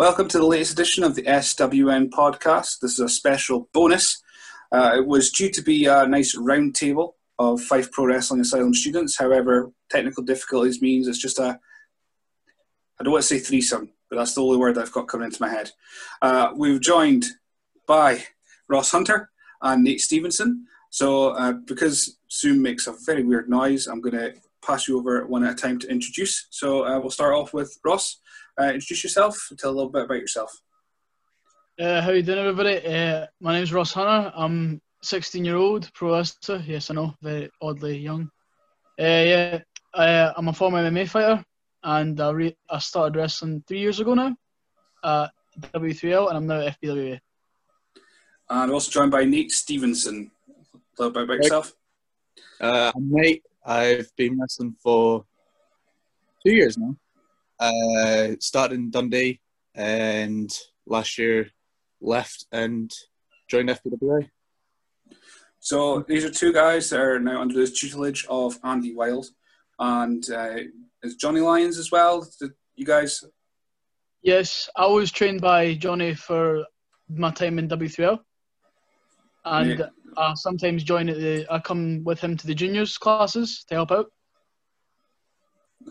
Welcome to the latest edition of the SWN podcast. This is a special bonus. Uh, it was due to be a nice round table of Fife Pro Wrestling Asylum students. However, technical difficulties means it's just a, I don't want to say threesome, but that's the only word I've got coming into my head. Uh, we've joined by Ross Hunter and Nate Stevensson. So, uh, because Zoom makes a very weird noise, I'm going to pass you over one at a time to introduce. So, uh, we'll start off with Ross. Uh, introduce yourself, tell a little bit about yourself. Uh, how you doing, everybody? Uh, my name's Ross Hunter. I'm 16 year old pro wrestler. Yes, I know, very oddly young. Uh, yeah, I, I'm a former MMA fighter, and I, re- I started wrestling three years ago now at W3L, and I'm now at FPWA. And also joined by Nate Stevensson. A little bit about yourself. Uh, I'm Nate. I've been wrestling for two years now. Uh, started in Dundee and last year left and joined FPWA. So these are two guys that are now under the tutelage of Andy Wild, and uh, is Johnny Lyons as well. Did you guys? Yes, I was trained by Johnny for my time in W3L, and Yeah. I sometimes join at the. I come with him to the juniors classes to help out.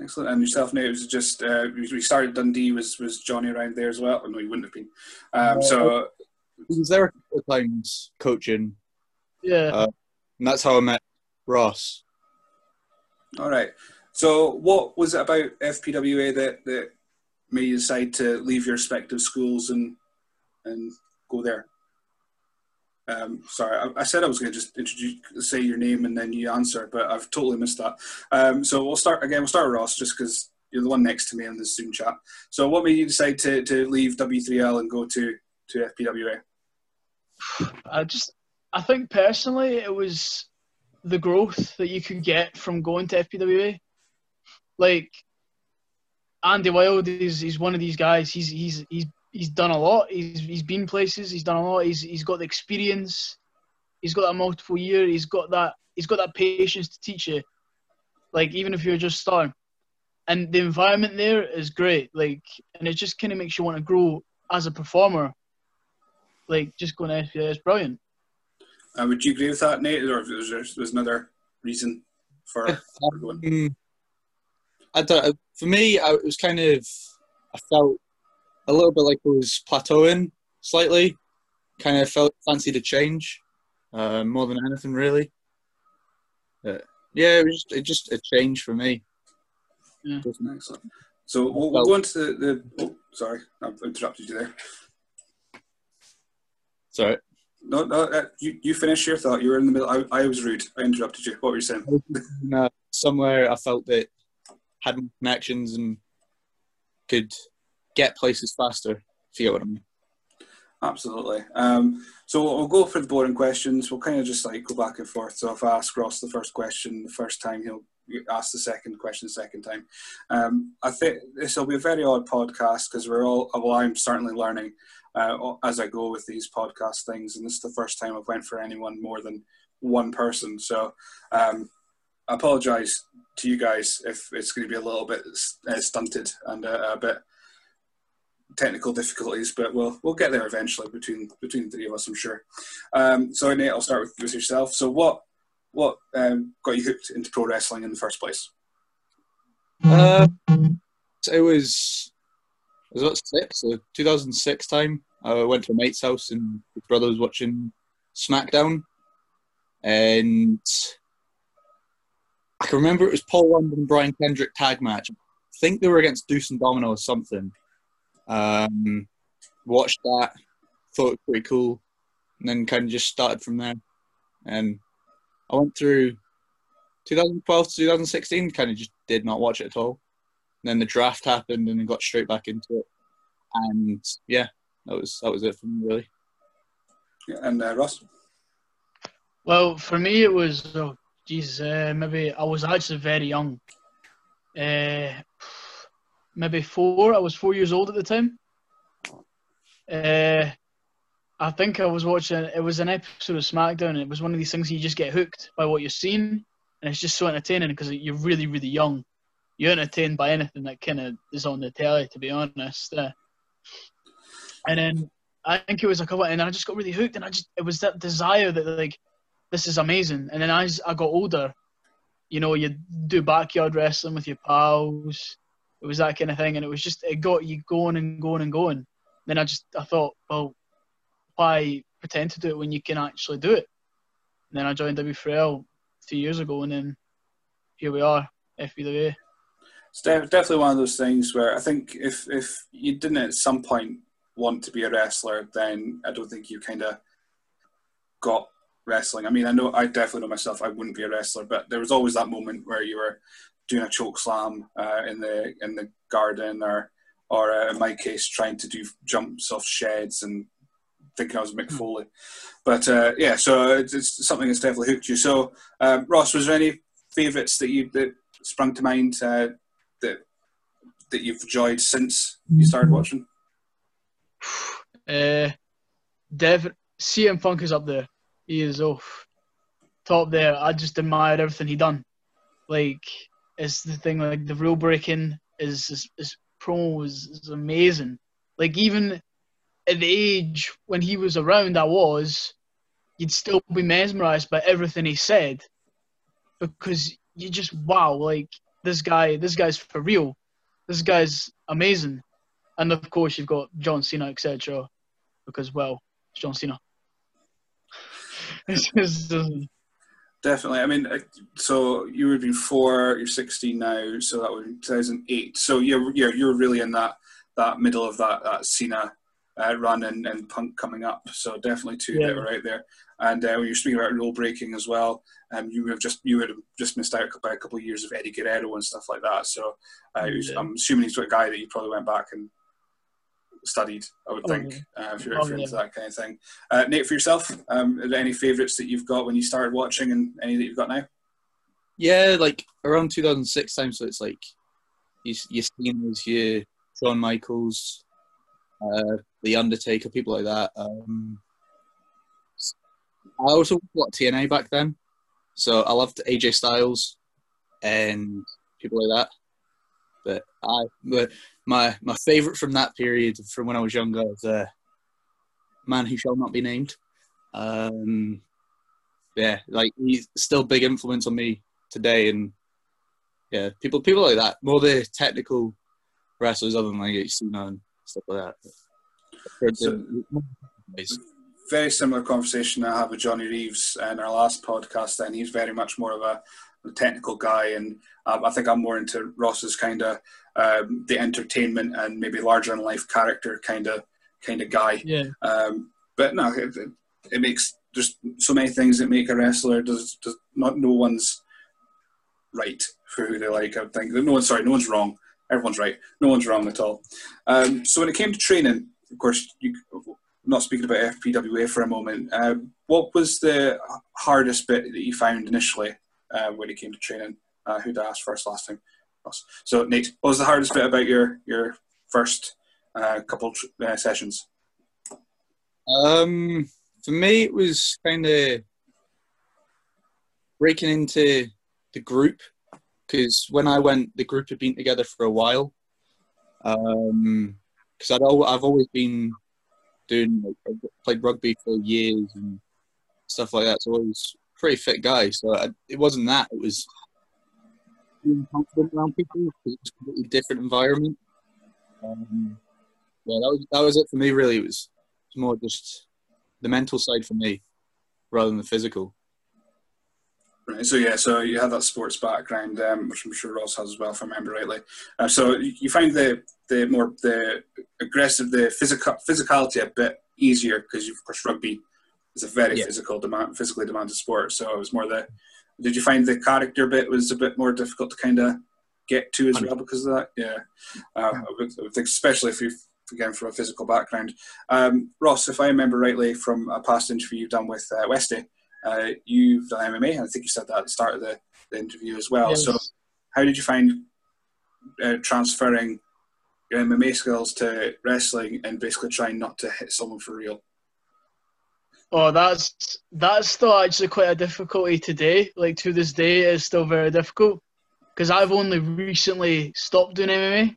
Excellent. And yourself, Nate, it was just uh, we started Dundee. Was was Johnny around there as well? Oh, no, he wouldn't have been. Um, so He was there a couple of times coaching, Yeah. Uh, and that's how I met Ross. all right. So what was it about FPWA that that made you decide to leave your respective schools and and go there? Um, sorry, I, I said I was going to just introduce, say your name and then you answer, but I've totally missed that. Um, so we'll start again. We'll start with Ross, just because you're the one next to me in this Zoom chat. So, what made you decide to, to leave W3L and go to to FPWA? I just, I think personally, it was the growth that you could get from going to FPWA. Like Andy Wild is he's one of these guys. He's he's he's he's done a lot. He's he's been places. He's done a lot. He's he's got the experience. He's got that multiple year. He's got that he's got that patience to teach you. Like even if you're just starting, and the environment there is great. Like and it just kind of makes you want to grow as a performer. Like just going to FPWA is brilliant. Uh, would you agree with that, Nate, or was there was another reason for, for going? I don't, for me, I, it was kind of, I felt a little bit like it was plateauing slightly. Kind of felt fancied a change uh, more than anything, really. But, yeah, it was just, it just a change for me. Yeah. Excellent. So we'll, we'll go into the, the oh, sorry, I've interrupted you there. Sorry. No, no, uh, you, you finish your thought. You were in the middle. I, I was rude. I interrupted you. What were you saying? And, uh, somewhere I felt that had connections and could get places faster. If you what I mean. Absolutely. Um, so we'll, go for the boring questions. We'll kind of just like go back and forth. So if I ask Ross the first question the first time, he'll ask the second question the second time. Um, I think this will be a very odd podcast because we're all, well, I'm certainly learning uh, as I go with these podcast things. And this is the first time I've went for anyone more than one person. So um, I apologize to you guys if it's going to be a little bit uh, stunted and uh, a bit technical difficulties, but we'll we'll get there eventually between between the three of us, I'm sure. Um, so Nate, I'll start with, with yourself. So what what um, got you hooked into pro wrestling in the first place? Uh, it was it was about six, so 2006 time. I went to a mate's house and his brother was watching SmackDown, and I can remember it was Paul London Brian Kendrick tag match. I think they were against Deuce and Domino or something. Um, watched that, thought it was pretty cool, and then kind of just started from there. And I went through 2012 to 2016, kind of just did not watch it at all. And then the draft happened, and then got straight back into it. And yeah, that was that was it for me really. Yeah, and uh, Ross. Well, for me, it was, oh, Jesus, uh, maybe I was actually very young. Uh, maybe four. I was four years old at the time. Uh, I think I was watching, it was an episode of SmackDown, and it was one of these things you just get hooked by what you're seeing, and it's just so entertaining because you're really, really young. You're entertained by anything that kind of is on the telly, to be honest. Uh, And then I think it was a couple, and I just got really hooked, and I just it was that desire that like this is amazing. And then as I got older, you know, you do backyard wrestling with your pals. It was that kind of thing, and it was just it got you going and going and going. Then I just I thought, well, why pretend to do it when you can actually do it? And then I joined W3L a few years ago, and then here we are, FPWA. It's def- definitely one of those things where I think if if you didn't at some point want to be a wrestler, then I don't think you kind of got wrestling. I mean, I know I definitely know myself. I wouldn't be a wrestler, but there was always that moment where you were doing a choke slam uh, in the in the garden, or or uh, in my case, trying to do jumps off sheds and thinking I was Mick Foley. But uh, yeah, so it's, it's, something that's definitely hooked you. So um, Ross, was there any favourites that you that sprung to mind uh, that that you've enjoyed since you started watching? Uh, Dev CM Punk is up there. He is off top there. I just admired everything he done. Like it's the thing like the rule breaking is is, his promo was is amazing. Like even at the age when he was around, I was, you'd still be mesmerized by everything he said because you just wow, like this guy, this guy's for real. This guy's amazing. And of course, you've got John Cena, etc. Because well, it's John Cena. Um, Definitely. I mean, so you would have been four. You're 16 now, so that would be 2008. So you're you're you're really in that that middle of that that Cena uh, run and, and Punk coming up. So definitely two yeah. that were out there. And uh, when you're speaking about rule breaking as well, um, you would have just you would have just missed out by a couple of years of Eddie Guerrero and stuff like that. So uh, yeah. I'm assuming he's a guy that you probably went back and studied. I would oh, think uh, if you're, oh, if you're into that kind of thing. Uh, Nate, for yourself, um, are there any favourites that you've got when you started watching, and any that you've got now? Yeah, like around 2006 time. So it's like you you seeing those here, Shawn Michaels, uh, The Undertaker, people like that. Um, I also watched TNA back then, so I loved AJ Styles and people like that. But I, but my my favorite from that period, from when I was younger, was a uh, man who shall not be named. Um, yeah, like he's still big influence on me today, and yeah, people people like that, more the technical wrestlers other than like Cena and stuff like that. So, very similar conversation I had with Johnny Reeves in our last podcast. And he's very much more of a, technical guy, and um, I think I'm more into Ross's kind of um, the entertainment and maybe larger than life character kind of kind of guy. Yeah. Um, but no, it, it, makes there's so many things that make a wrestler. Does does not no one's right for who they like. I think no one's sorry, no one's wrong. Everyone's right. No one's wrong at all. Um, so when it came to training, of course, you, not speaking about FPWA for a moment, uh, what was the hardest bit that you found initially uh, when it came to training? Uh, who'd asked first last time? So, Nate, what was the hardest bit about your your first uh, couple uh, sessions? Um, for me, it was kind of breaking into the group because when I went, the group had been together for a while. Um, because I'd I've always been doing like, played rugby for years and stuff like that. So I was pretty fit guy. So I, it wasn't that. It was being confident around people because it's a completely different environment. Um, yeah, that was that was it for me. Really, it was, it was more just the mental side for me rather than the physical. Right. So yeah, so you have that sports background, um, which I'm sure Ross has as well, if I remember rightly. Uh, so you find the the more the aggressive, the physical physicality a bit easier because you've of course rugby is a very yeah. physical demand, physically demanded sport. So it was more the did you find the character bit was a bit more difficult to kind of get to as well because of that? Yeah, uh, I, would, I, would, think especially if you again from a physical background. Um, Ross, if I remember rightly from a past interview you've done with uh, Westy, uh, you've done MMA, and I think you said that at the start of the, the interview as well. Yes. So, how did you find uh, transferring your MMA skills to wrestling and basically trying not to hit someone for real? Oh, that's that's still actually quite a difficulty today. Like to this day, it's still very difficult because I've only recently stopped doing MMA,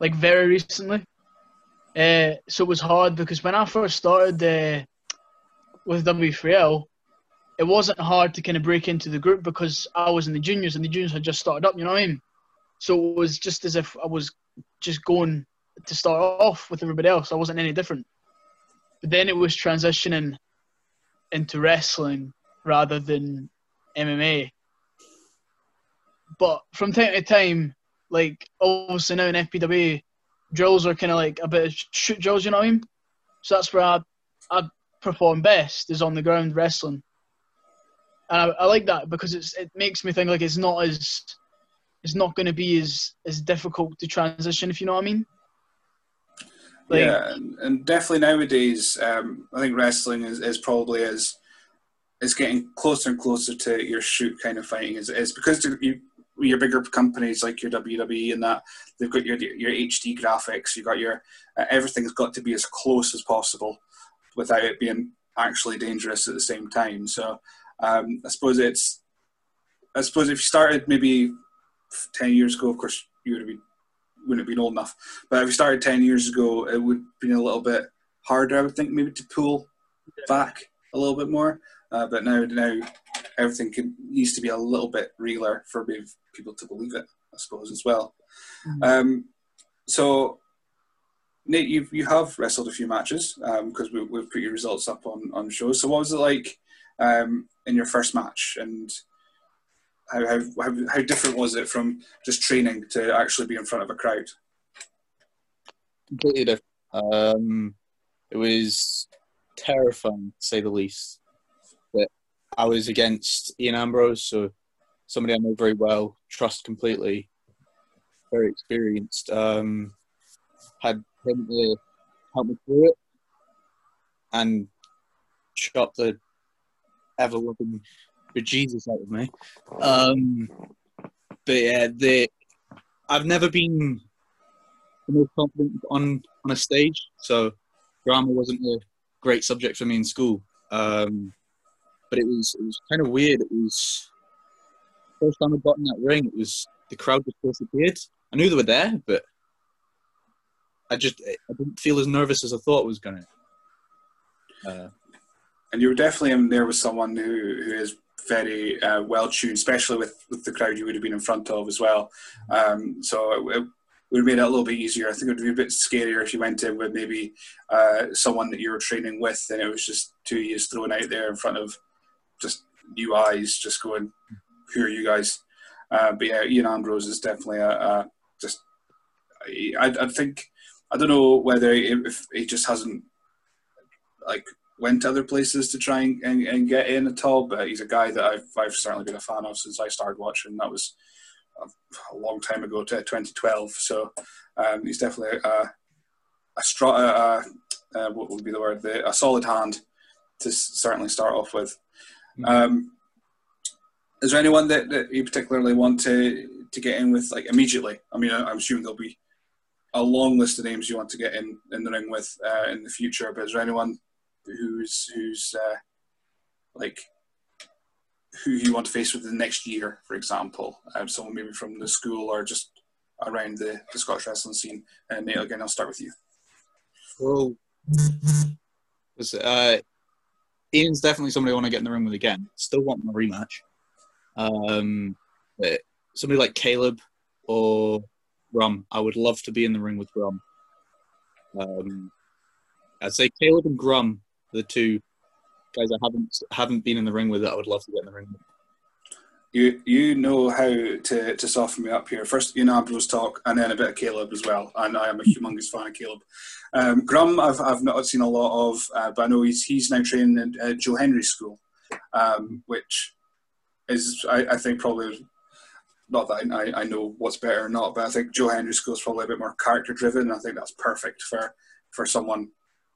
like very recently. Uh, so it was hard because when I first started uh, with W3L, it wasn't hard to kind of break into the group because I was in the juniors and the juniors had just started up. You know what I mean? So it was just as if I was just going to start off with everybody else. I wasn't any different. But then it was transitioning into wrestling rather than MMA. But from time to time, like obviously now in FPW, drills are kind of like a bit of shoot drills, you know what I mean? So that's where I, I perform best is on the ground wrestling. And I, I like that because it's it makes me think like it's not as it's not going to be as as difficult to transition if you know what I mean. Like, yeah, and definitely nowadays, um, I think wrestling is, is probably as is getting closer and closer to your shoot kind of fighting. Is is because you your bigger companies like your WWE and that they've got your your HD graphics. you've got your uh, everything's got to be as close as possible without it being actually dangerous at the same time. So um, I suppose it's I suppose if you started maybe ten years ago, of course you would have been wouldn't have been old enough. But if you started ten years ago, it would have been a little bit harder, I would think, maybe to pull back a little bit more. Uh, but now, now everything can, needs to be a little bit realer for people to believe it, I suppose, as well. Mm-hmm. Um, so, Nate, you you have wrestled a few matches because um, we, we've put your results up on on shows. So, what was it like um, in your first match, and how, how how different was it from just training to actually be in front of a crowd? Completely different. Um, it was terrifying, to say the least. But I was against Ian Ambrose, so somebody I know very well, trust completely, very experienced. Um, had him to help me through it and shot the ever loving bejesus out of me. Um, but yeah, the I've never been the most confident on on a stage, so drama wasn't a great subject for me in school. Um, but it was it was kind of weird. It was first time I got in that ring, it was the crowd just disappeared. I knew they were there, but I just I didn't feel as nervous as I thought I was gonna. Uh, and you were definitely in there with someone who, who is very uh, well tuned, especially with, with the crowd you would have been in front of as well. Um, so it, it, would have made it a little bit easier. I think it would be a bit scarier if you went in with maybe uh, someone that you were training with and it was just two years thrown out there in front of just new eyes, just going, who are you guys? Uh, but yeah, Ian Ambrose is definitely a, a just. I, I think I don't know whether if he just hasn't like went to other places to try and, and, and, get in at all, but he's a guy that I've I've certainly been a fan of since I started watching. That was a, a long time ago, to 2012. So um, he's definitely a, a, strong, a, a, what would be the word, the, a solid hand to certainly start off with. Mm-hmm. Um, is there anyone that, that you particularly want to to get in with like immediately? I mean, I'm assuming there'll be a long list of names you want to get in in the ring with uh, in the future. But is there anyone who's who's uh, like who you want to face with the next year, for example? Um, someone maybe from the school or just around the, the Scottish wrestling scene. And Nate, again, I'll start with you. Well, uh, Ian's definitely somebody I want to get in the ring with again. Still want my rematch. Um, somebody like Caleb or Grum. I would love to be in the ring with Grum. Um, I'd say Caleb and Grum, the two guys I haven't haven't been in the ring with that I would love to get in the ring with. You you know how to, to soften me up here. First, you know Ambrose talk, and then a bit of Caleb as well. And I am a humongous fan of Caleb. Um, Grum, I've, I've not seen a lot of, uh, but I know he's he's now training at Joe Henry School, um, which is I, I think probably not that I, I know what's better or not, but I think Joe Henry School is probably a bit more character driven. I think that's perfect for for someone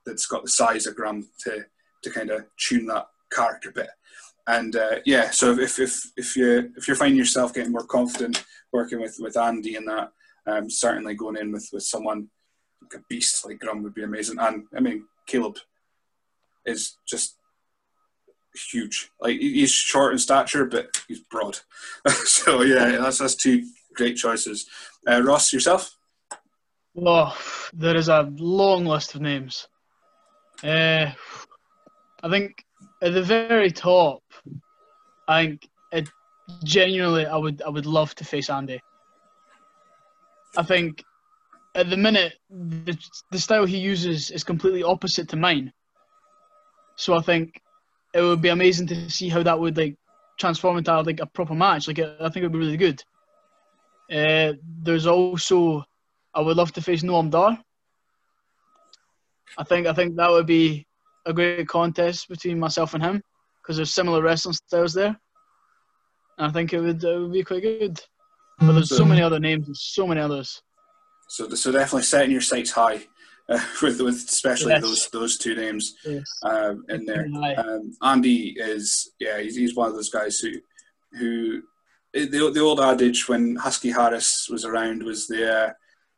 that's got the size of Grum to to kind of tune that character bit. And uh, yeah, so if if if you if you're finding yourself getting more confident working with with Andy and that, um, certainly going in with with someone like a beast like Grum would be amazing. And I mean, Caleb is just huge. Like he's short in stature, but he's broad. so yeah, that's that's two great choices. Uh, Ross, yourself? Oh, there is a long list of names. Uh, I think at the very top, I think it, genuinely, I would I would love to face Andy. I think at the minute the the style he uses is completely opposite to mine. So I think it would be amazing to see how that would like transform into like a proper match. Like I think it would be really good. Uh, there's also I would love to face Noam Dar. I think I think that would be a great contest between myself and him because there's similar wrestling styles there. And I think it would it would be quite good. But there's so many other names, and so many others. So, so definitely setting your sights high uh, with with especially Yes. those those two names Yes. um, in there. Um, Andy is yeah, he's, he's one of those guys who who the the old adage when Husky Harris was around was the uh,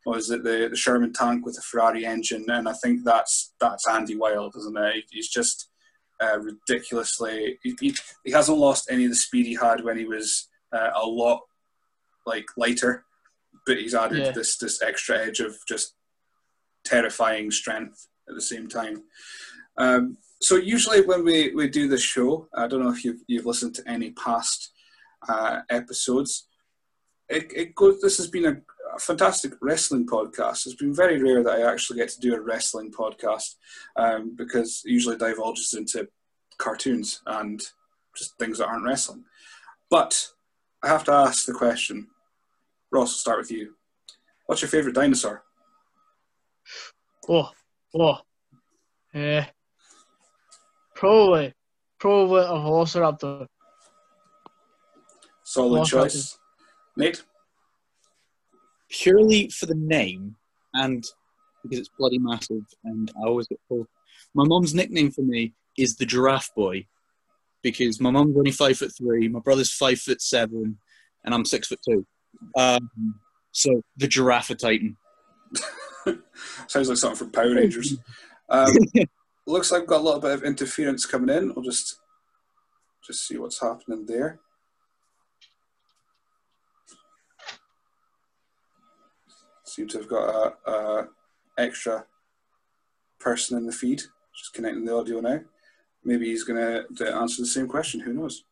was it the, the Sherman tank with the Ferrari engine, and I think that's that's Andy Wild, isn't it? He's just uh, ridiculously. He, he, he hasn't lost any of the speed he had when he was uh, a lot like lighter, but he's added Yeah. this this extra edge of just terrifying strength at the same time. Um, so usually when we, we do this show, I don't know if you've, you've listened to any past uh, episodes. It, it goes. This has been a, a fantastic wrestling podcast. It's been very rare that I actually get to do a wrestling podcast um, because it usually divulges into cartoons and just things that aren't wrestling. But I have to ask the question. Ross, we'll start with you. What's your favorite dinosaur? Oh, oh. Uh, probably, probably a velociraptor. Solid choice. Nate? Purely for the name and because it's bloody massive and I always get told. My mom's nickname for me is the Giraffe Boy because my mom's only five foot three, my brother's five foot seven, and I'm six foot two. Um, so the Giraffatitan. Sounds like something from Power Rangers. Um, looks like we've got a little bit of interference coming in. We'll just just see what's happening there. Seem to have got a, a extra person in the feed, just connecting the audio now. Maybe he's going to answer the same question. Who knows?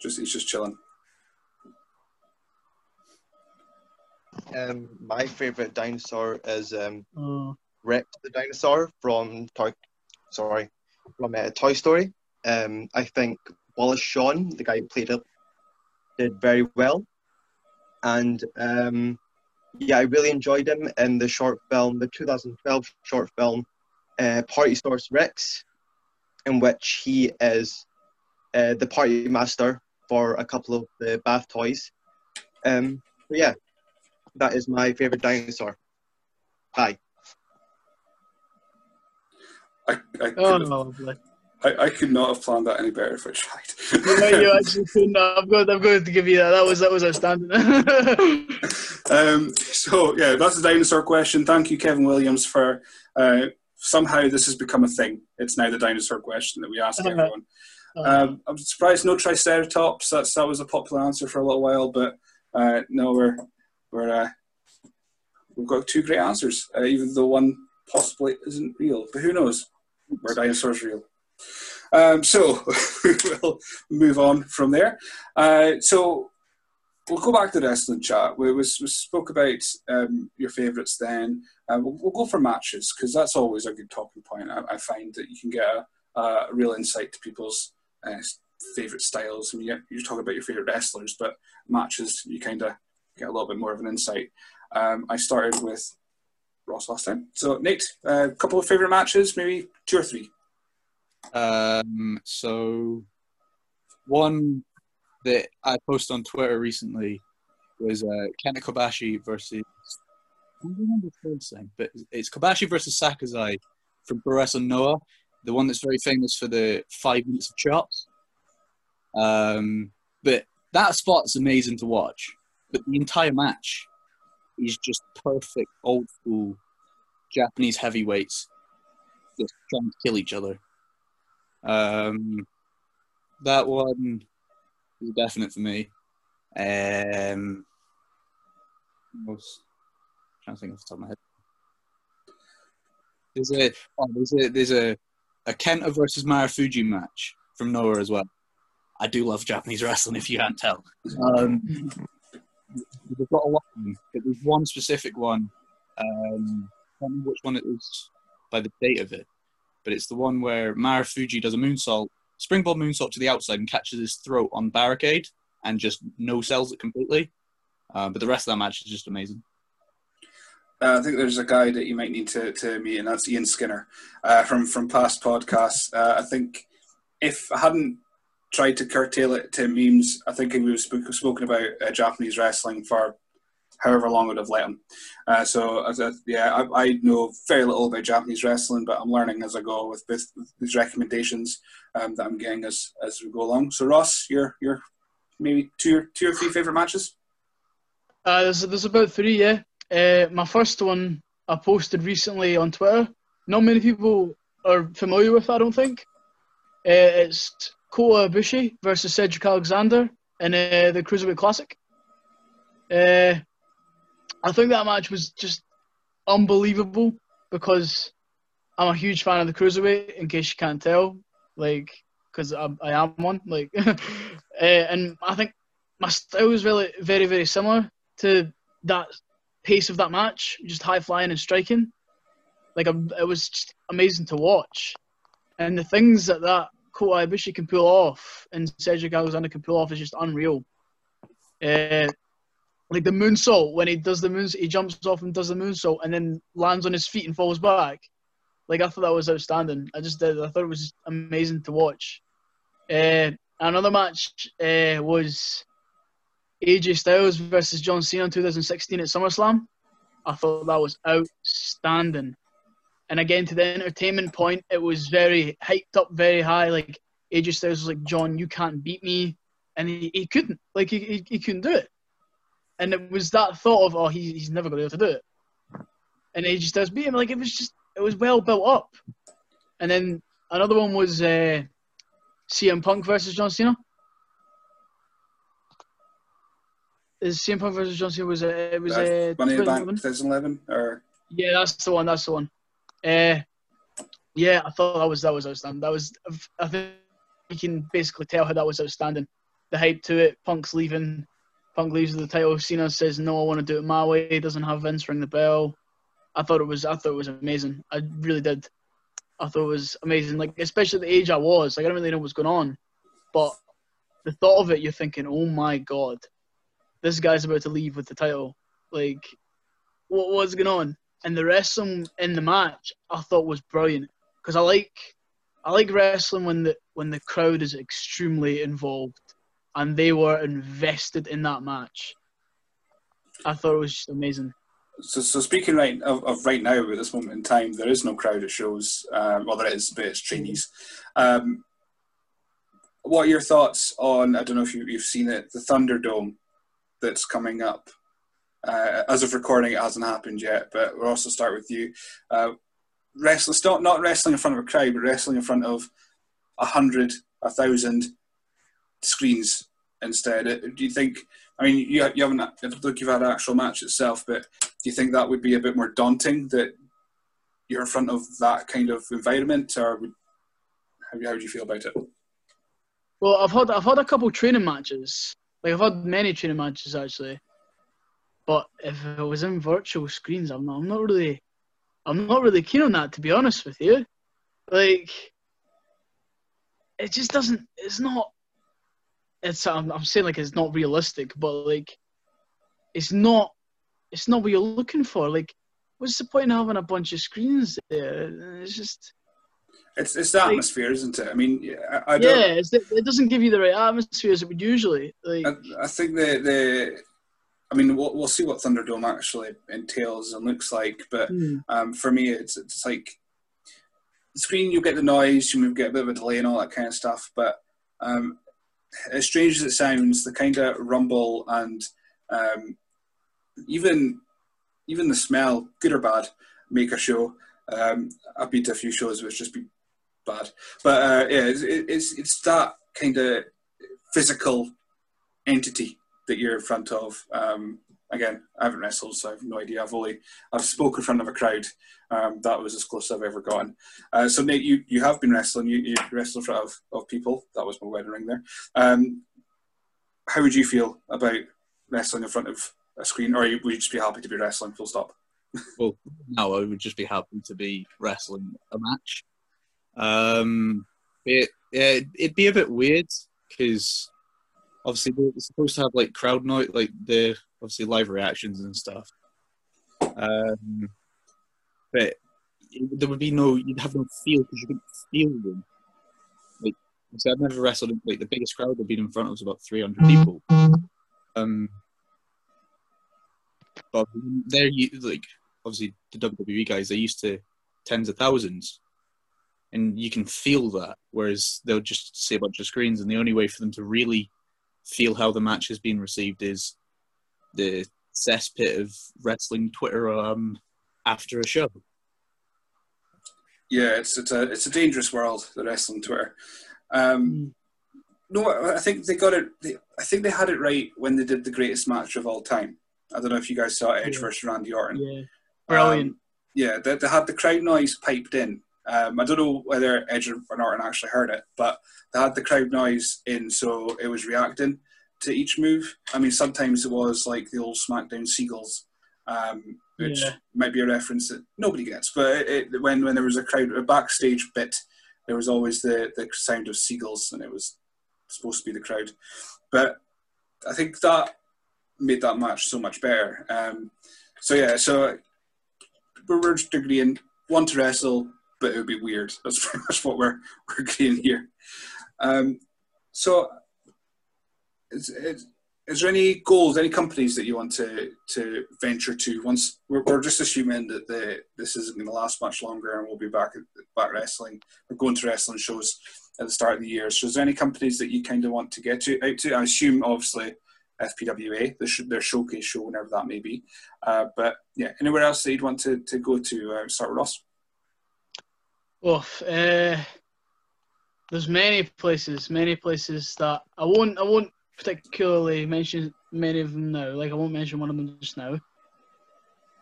Just he's just chilling. Um, my favorite dinosaur is um, Oh, Rex the dinosaur from Toy, sorry, from uh, Toy Story. Um, I think Wallace Shawn, the guy who played it, did very well, and um, yeah, I really enjoyed him in the short film, the 2012 short film, uh, Partysaurus Rex, in which he is uh, the party master for a couple of the bath toys. Um, but yeah, that is my favorite dinosaur. Hi. I, I, oh could, lovely. I, I could not have planned that any better if I tried. You, know, you actually couldn't. I'm going. I'm going to give you that. That was that was outstanding. um, so yeah, that's the dinosaur question. Thank you, Kevin Williams, for uh, somehow this has become a thing. It's now the dinosaur question that we ask Uh-huh. everyone. Um, I'm surprised no Triceratops. That's that was a popular answer for a little while, but uh, no, we're we're uh, we've got two great answers, uh, even though one possibly isn't real. But who knows? Were dinosaurs real? Um, so we'll move on from there. Uh, so we'll go back to the wrestling chat. We, we, we spoke about um, your favourites then. Uh, we'll, we'll go for matches because that's always a good talking point. I, I find that you can get a, a real insight to people's uh, favourite styles. I mean, yeah, you're talking about your favourite wrestlers, but matches you kind of get a little bit more of an insight. Um, I started with Ross last time. So Nate, a couple of favourite matches, maybe two or three. Um, so one that I posted on Twitter recently was uh, Kenta Kobashi versus. I don't remember the first name, but it's Kobashi versus Sasaki from Pro Noah, the one that's very famous for the five minutes of chops. Um, but that spot's amazing to watch. But the entire match is just perfect old school Japanese heavyweights just trying to kill each other. Um, that one is definite for me. Um. I'm trying to think off the top of my head. There's a oh, there's a there's a a Kenta versus Marufuji match from Noah as well. I do love Japanese wrestling, if you can't tell. Um, they've got a lot, there's one specific one. Um, I don't know which one it is by the date of it, but it's the one where Marufuji does a moonsault, springboard moonsault to the outside and catches his throat on barricade and just no sells it completely. Uh, but the rest of that match is just amazing. Uh, I think there's a guy that you might need to, to meet, and that's Ian Skinner uh, from from past podcasts. Uh, I think if I hadn't tried to curtail it to memes, I think we've sp- spoken about uh, Japanese wrestling for however long would have let him. Uh, so uh, yeah, I, I, know very little about Japanese wrestling, but I'm learning as I go with, with these recommendations um, that I'm getting as as we go along. So Ross, your your maybe two two or three favorite matches. Uh, there's there's about three, yeah. Uh, my first one I posted recently on Twitter. Not many people are familiar with. I don't think. Uh, it's Kota Ibushi versus Cedric Alexander in uh, the Cruiserweight Classic. Uh, I think that match was just unbelievable because I'm a huge fan of the Cruiserweight. In case you can't tell, like, because I, I, am one. Like, uh, and I think my style was really very very similar to that pace of that match, just high flying and striking. Like it was just amazing to watch, and the things that that Kota Ibushi can pull off and Cedric Alexander can pull off is just unreal. Uh, like the moonsault when he does the moon, he jumps off and does the moonsault and then lands on his feet and falls back. Like I thought that was outstanding. I just did. I thought it was amazing to watch. Uh, another match uh, was AJ Styles versus John Cena in 2016 at SummerSlam. I thought that was outstanding. And again, to the entertainment point, it was very hyped up, very high. Like AJ Styles was like, "John, you can't beat me," and he, he couldn't. Like he, he, he couldn't do it. And it was that thought of, "Oh, he, he's never going to be able to do it." And AJ Styles beat him. Like it was just, it was well built up. And then another one was uh, CM Punk versus John Cena. Is CM Punk versus John Cena was uh, it was uh, Money in Bank 2011 or yeah, that's the one. That's the one. Uh, yeah, I thought that was that was outstanding. That was I think you can basically tell how that was outstanding. The hype to it. Punk's leaving. Punk leaves with the title. Cena says, "No, I want to do it my way." He doesn't have Vince ring the bell. I thought it was. I thought it was amazing. I really did. I thought it was amazing. Like especially the age I was. Like I don't really know what's going on, but the thought of it, you're thinking, "Oh my god, this guy's about to leave with the title." Like, what was going on? and the wrestling in the match I thought was brilliant because I like I like wrestling when the when the crowd is extremely involved and they were invested in that match. I thought it was just amazing. So, so speaking right of, of right now at this moment in time, there is no crowd at shows. Um, well, there is, but it's trainees. Um, what are your thoughts on? I don't know if you, you've seen it, the Thunderdome that's coming up. Uh, as of recording, it hasn't happened yet, but we'll also start with you. Uh, wrestling, not, not wrestling in front of a crowd, but wrestling in front of a hundred, a thousand screens instead. Uh, do you think? I mean, you, you haven't. I don't think you've had an actual match itself, but do you think that would be a bit more daunting that you're in front of that kind of environment, or would, how, how do you feel about it? Well, I've had I've had a couple training matches. Like I've had many training matches actually, but if it was in virtual screens, I'm not, I'm not really, I'm not really keen on that to be honest with you. Like, it just doesn't. It's not. It's I'm, I'm saying like it's not realistic, but like, it's not. It's not what you're looking for. Like, what's the point in having a bunch of screens there? It's just. It's, it's the atmosphere, like, isn't it? I mean, I, I yeah, it doesn't give you the right atmosphere as it would usually. Like, I, I think the the I mean, we'll, we'll see what Thunderdome actually entails and looks like. But mm. um, for me, it's it's like the screen. You'll get the noise, you will get a bit of a delay and all that kind of stuff. But um, as strange as it sounds, the kind of rumble and um, even even the smell, good or bad, make a show. Um, I've been to a few shows which just be bad, but uh, yeah, it's, it's it's that kind of physical entity that you're in front of. Um, again, I haven't wrestled, so I have no idea. I've only I've spoken in front of a crowd. Um, that was as close as I've ever gotten. Uh, so Nate, you, you have been wrestling. You, you wrestled in front of, of people. That was my wedding ring there. Um, how would you feel about wrestling in front of a screen, or would you just be happy to be wrestling? Full stop. Well, no, I would just be happy to be wrestling a match. Um, it, yeah, it'd be a bit weird because obviously they're supposed to have like crowd noise, like the obviously live reactions and stuff. Um, but there would be no, you'd have no feel because you couldn't feel them. Like, so I've never wrestled in like the biggest crowd I've been in front of was about 300 people. Um, but they're like obviously the WWE guys, they're used to tens of thousands, and you can feel that. Whereas they'll just see a bunch of screens, and the only way for them to really feel how the match has been received is the cesspit of wrestling Twitter um, after a show. Yeah, it's it's a it's a dangerous world, the wrestling Twitter. Um, no, I think they got it. They, I think they had it right when they did the greatest match of all time. I don't know if you guys saw Edge Yeah. versus Randy Orton. Yeah, brilliant. Um, yeah, they, they had the crowd noise piped in. Um, I don't know whether Edge or Orton actually heard it, but they had the crowd noise in, so it was reacting to each move. I mean, sometimes it was like the old SmackDown Seagulls, um, which Yeah. might be a reference that nobody gets. But it, it, when when there was a crowd, a backstage bit, there was always the the sound of seagulls, and it was supposed to be the crowd. But I think that made that match so much better. Um, so yeah, so we're, we're just agreeing one to wrestle, but it would be weird. That's pretty much what we're we're agreeing here. Um, so, is, is, is there any goals, any companies that you want to to venture to? Once we're, we're just assuming that the this isn't going to last much longer, and we'll be back at back wrestling. We're going to wrestling shows at the start of the year. So, is there any companies that you kind of want to get to out to? I assume, obviously, FPWA, their showcase show, whenever that may be. Uh, but yeah, anywhere else that you'd want to, to go to? Uh, start with Ross. Oh, uh, there's many places, many places that I won't, I won't particularly mention many of them now. Like I won't mention one of them just now.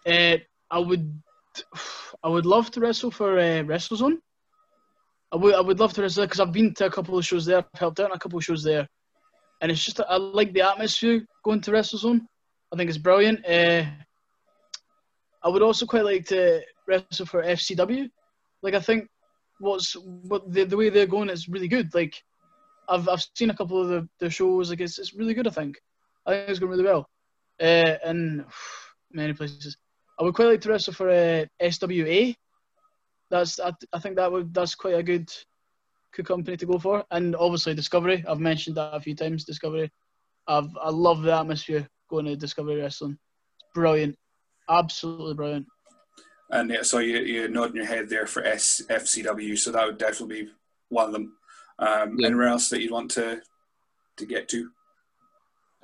Uh, I would, I would love to wrestle for uh, WrestleZone. I would, I would love to wrestle because I've been to a couple of shows there. I've helped out a couple of shows there, and it's just I like the atmosphere going to WrestleZone. I think it's brilliant. Uh, I would also quite like to wrestle for FCW like I think what's what the, the way they're going is really good. Like I've I've seen a couple of the, the shows. Like it's it's really good. I think I think it's going really well. Uh, in many places, I would quite like to wrestle for uh, SWA. That's I, I think that would that's quite a good good company to go for. And obviously Discovery. I've mentioned that a few times. Discovery. I've I love the atmosphere going to Discovery Wrestling. It's brilliant, absolutely brilliant. And yeah, so you, you're nodding your head there for S, FCW, so that would definitely be one of them. Um, Yeah. Anywhere else that you'd want to to get to?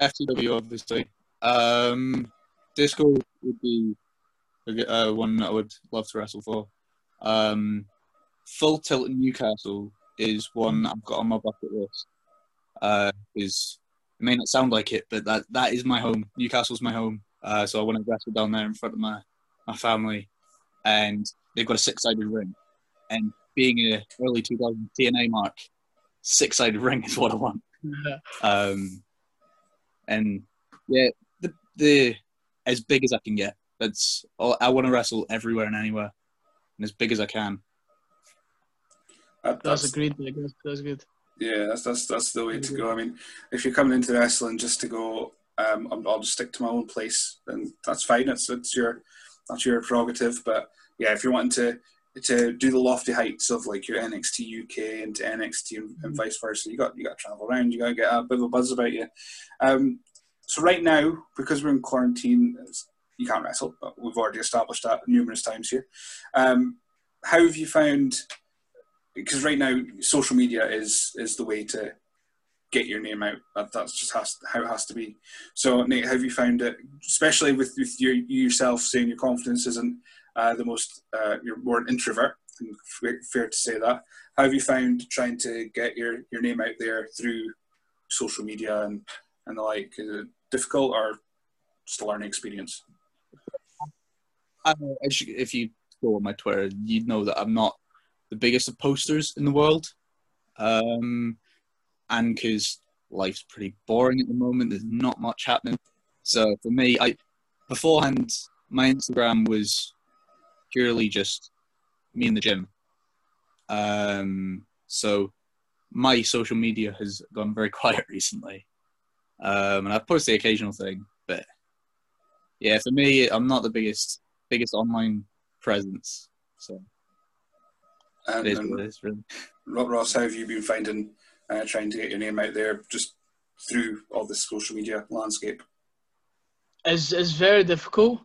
FTW, obviously. Um, Disco would be uh, one that I would love to wrestle for. Um, Full Tilt Newcastle is one I've got on my bucket list. Uh, is it may not sound like it, but that that is my home. Newcastle's my home. Uh, so I want to wrestle down there in front of my my family, and they've got a six sided ring. And being a early 2000 TNA mark, six sided ring is what I want. Um, and yeah, the the as big as I can get. That's all. I want to wrestle everywhere and anywhere, and as big as I can. That- That's agreed. Like, that's, that's good. Yeah, that's that's that's the way to go. I mean, if you're coming into wrestling just to go, um, I'm- I'll just stick to my own place, then that's fine. It's it's your that's your prerogative. But yeah, if you're wanting to to do the lofty heights of like your NXT UK and to NXT and, and vice versa, you got you got to travel around. You got to get a bit of a buzz about you. Um, so right now, because we're in quarantine, you can't wrestle. But we've already established that numerous times here. Um, how have you found? because right now social media is is the way to get your name out. That that's just has how it has to be. So Nate, have you found it, especially with with your, you yourself saying your confidence isn't uh, the most, uh, you're more an introvert. Fair to say that. How have you found trying to get your your name out there through social media and and the like? Is it difficult or just a learning experience. If you go on my Twitter, you'd know that I'm not the biggest of posters in the world. Um, and because life's pretty boring at the moment, there's not much happening. So for me, I beforehand my Instagram was purely just me in the gym. Um, so my social media has gone very quiet recently, um, and I've posted the occasional thing, but yeah, for me, I'm not the biggest biggest online presence. So And, it is what it is, really. Ross, how have you been finding uh, trying to get your name out there just through all this social media landscape? It's, it's very difficult.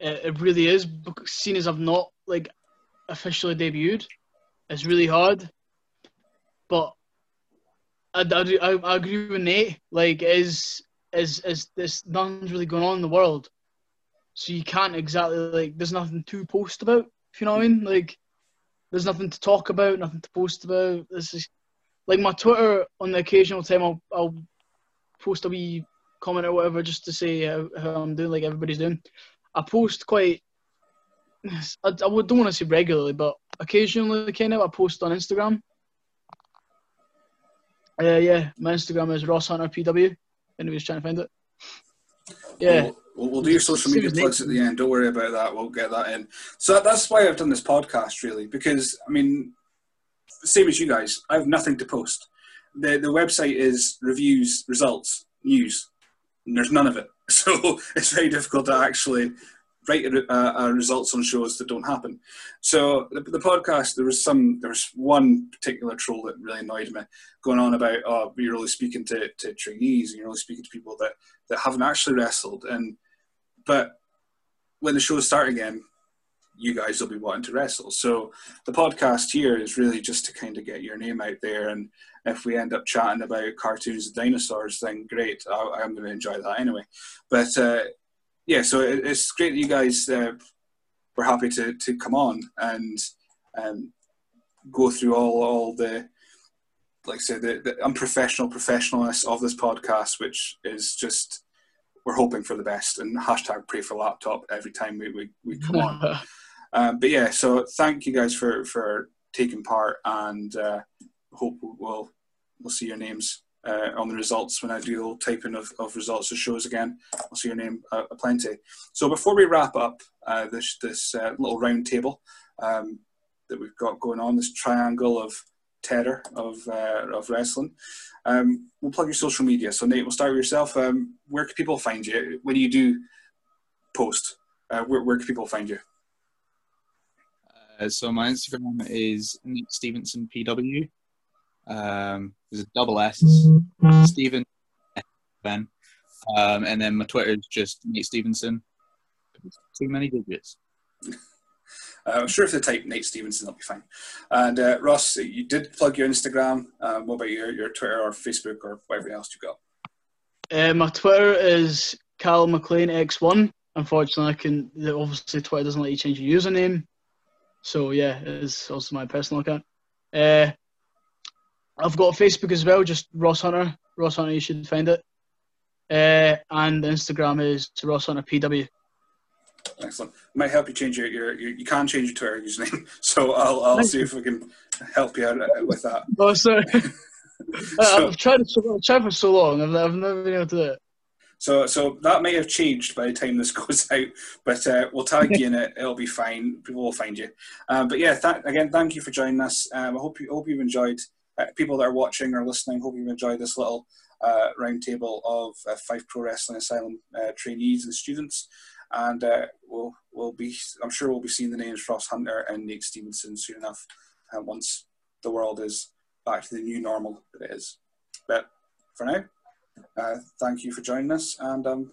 It, it really is. Seeing as I've not like officially debuted, it's really hard. But I, I, I, I agree with Nate. Like, is is is this nothing's really going on in the world, so you can't exactly like. There's nothing to post about. If you know what I mean, like, there's nothing to talk about, nothing to post about. This is like my Twitter. On the occasional time, I'll I'll post a wee comment or whatever just to say how, how I'm doing, like everybody's doing. I post quite. I, I would- don't want to say regularly, but occasionally, kind of, I post on Instagram. Uh, yeah, my Instagram is Ross Hunter PW. Anybody's trying to find it. Yeah, we'll do your social media plugs at the end. Don't worry about that. We'll get that in. So that's why I've done this podcast, really, because I mean, same as you guys, I have nothing to post. The the website is reviews, results, news, and there's none of it. So it's very difficult to actually write a, a, a uh, uh, results on shows that don't happen. So the, the podcast, there was some, there was one particular troll that really annoyed me, going on about, oh, you're only speaking to, to trainees and you're only speaking to people that that haven't actually wrestled. And but when the shows start again, you guys will be wanting to wrestle. So the podcast here is really just to kind of get your name out there. And if we end up chatting about cartoons and dinosaurs, then great. I, I'm going to enjoy that anyway. But uh, yeah, so it, it's great that you guys uh, were happy to to come on and um, go through all all the like I said, the, the unprofessional professionalness of this podcast, which is just we're hoping for the best and hashtag pray for laptop every time we, we, we come on. Um, but yeah, so thank you guys for, for taking part and uh, hope we'll we'll see your names uh, on the results when I do the old typing of, of results of shows again. I'll see your name uh, plenty. So before we wrap up uh, this this uh, little round table um, that we've got going on, this triangle of terror of uh, of wrestling, um, we'll plug your social media. So Nate, we'll start with yourself. Um, where can people find you when you do post? Uh, where, where can people find you? Uh, so my Instagram is Nate Stevensson PW. Um, there's a double S, Stephen Ben, um, and then my Twitter is just Nate Stevensson. Too many digits. Uh, I'm sure if they type Nate Stevensson, they'll be fine. And uh, Ross, you did plug your Instagram. Um, what about your, your Twitter or Facebook or whatever else you got? Uh, my Twitter is Cal McLean X1. Unfortunately, I can. Obviously, Twitter doesn't let you change your username. So yeah, it's also my personal account. Uh, I've got Facebook as well, just Ross Hunter. Ross Hunter, you should find it. Uh, and Instagram is to Ross Hunter PW. Excellent. Might help you change your, your, your you can change your Twitter username. So I'll, I'll see if we can help you out uh, with that. Oh, sorry. So- I've tried it so, I've tried for so long. I've, I've never been able to do it. So, so that may have changed by the time this goes out, but uh, we'll tag you in it. It'll be fine. People will find you. Um, but yeah, th- again, thank you for joining us. Um, I hope you hope you've enjoyed. Uh, people that are watching or listening, hope you've enjoyed this little uh, roundtable of uh, Fife Pro Wrestling Asylum uh, trainees and students. And we'll we'll be. I'm sure we'll be seeing the names Ross Hunter and Nate Stevensson soon enough. Once the world is back to the new normal that it is. But for now, thank you for joining us, and um,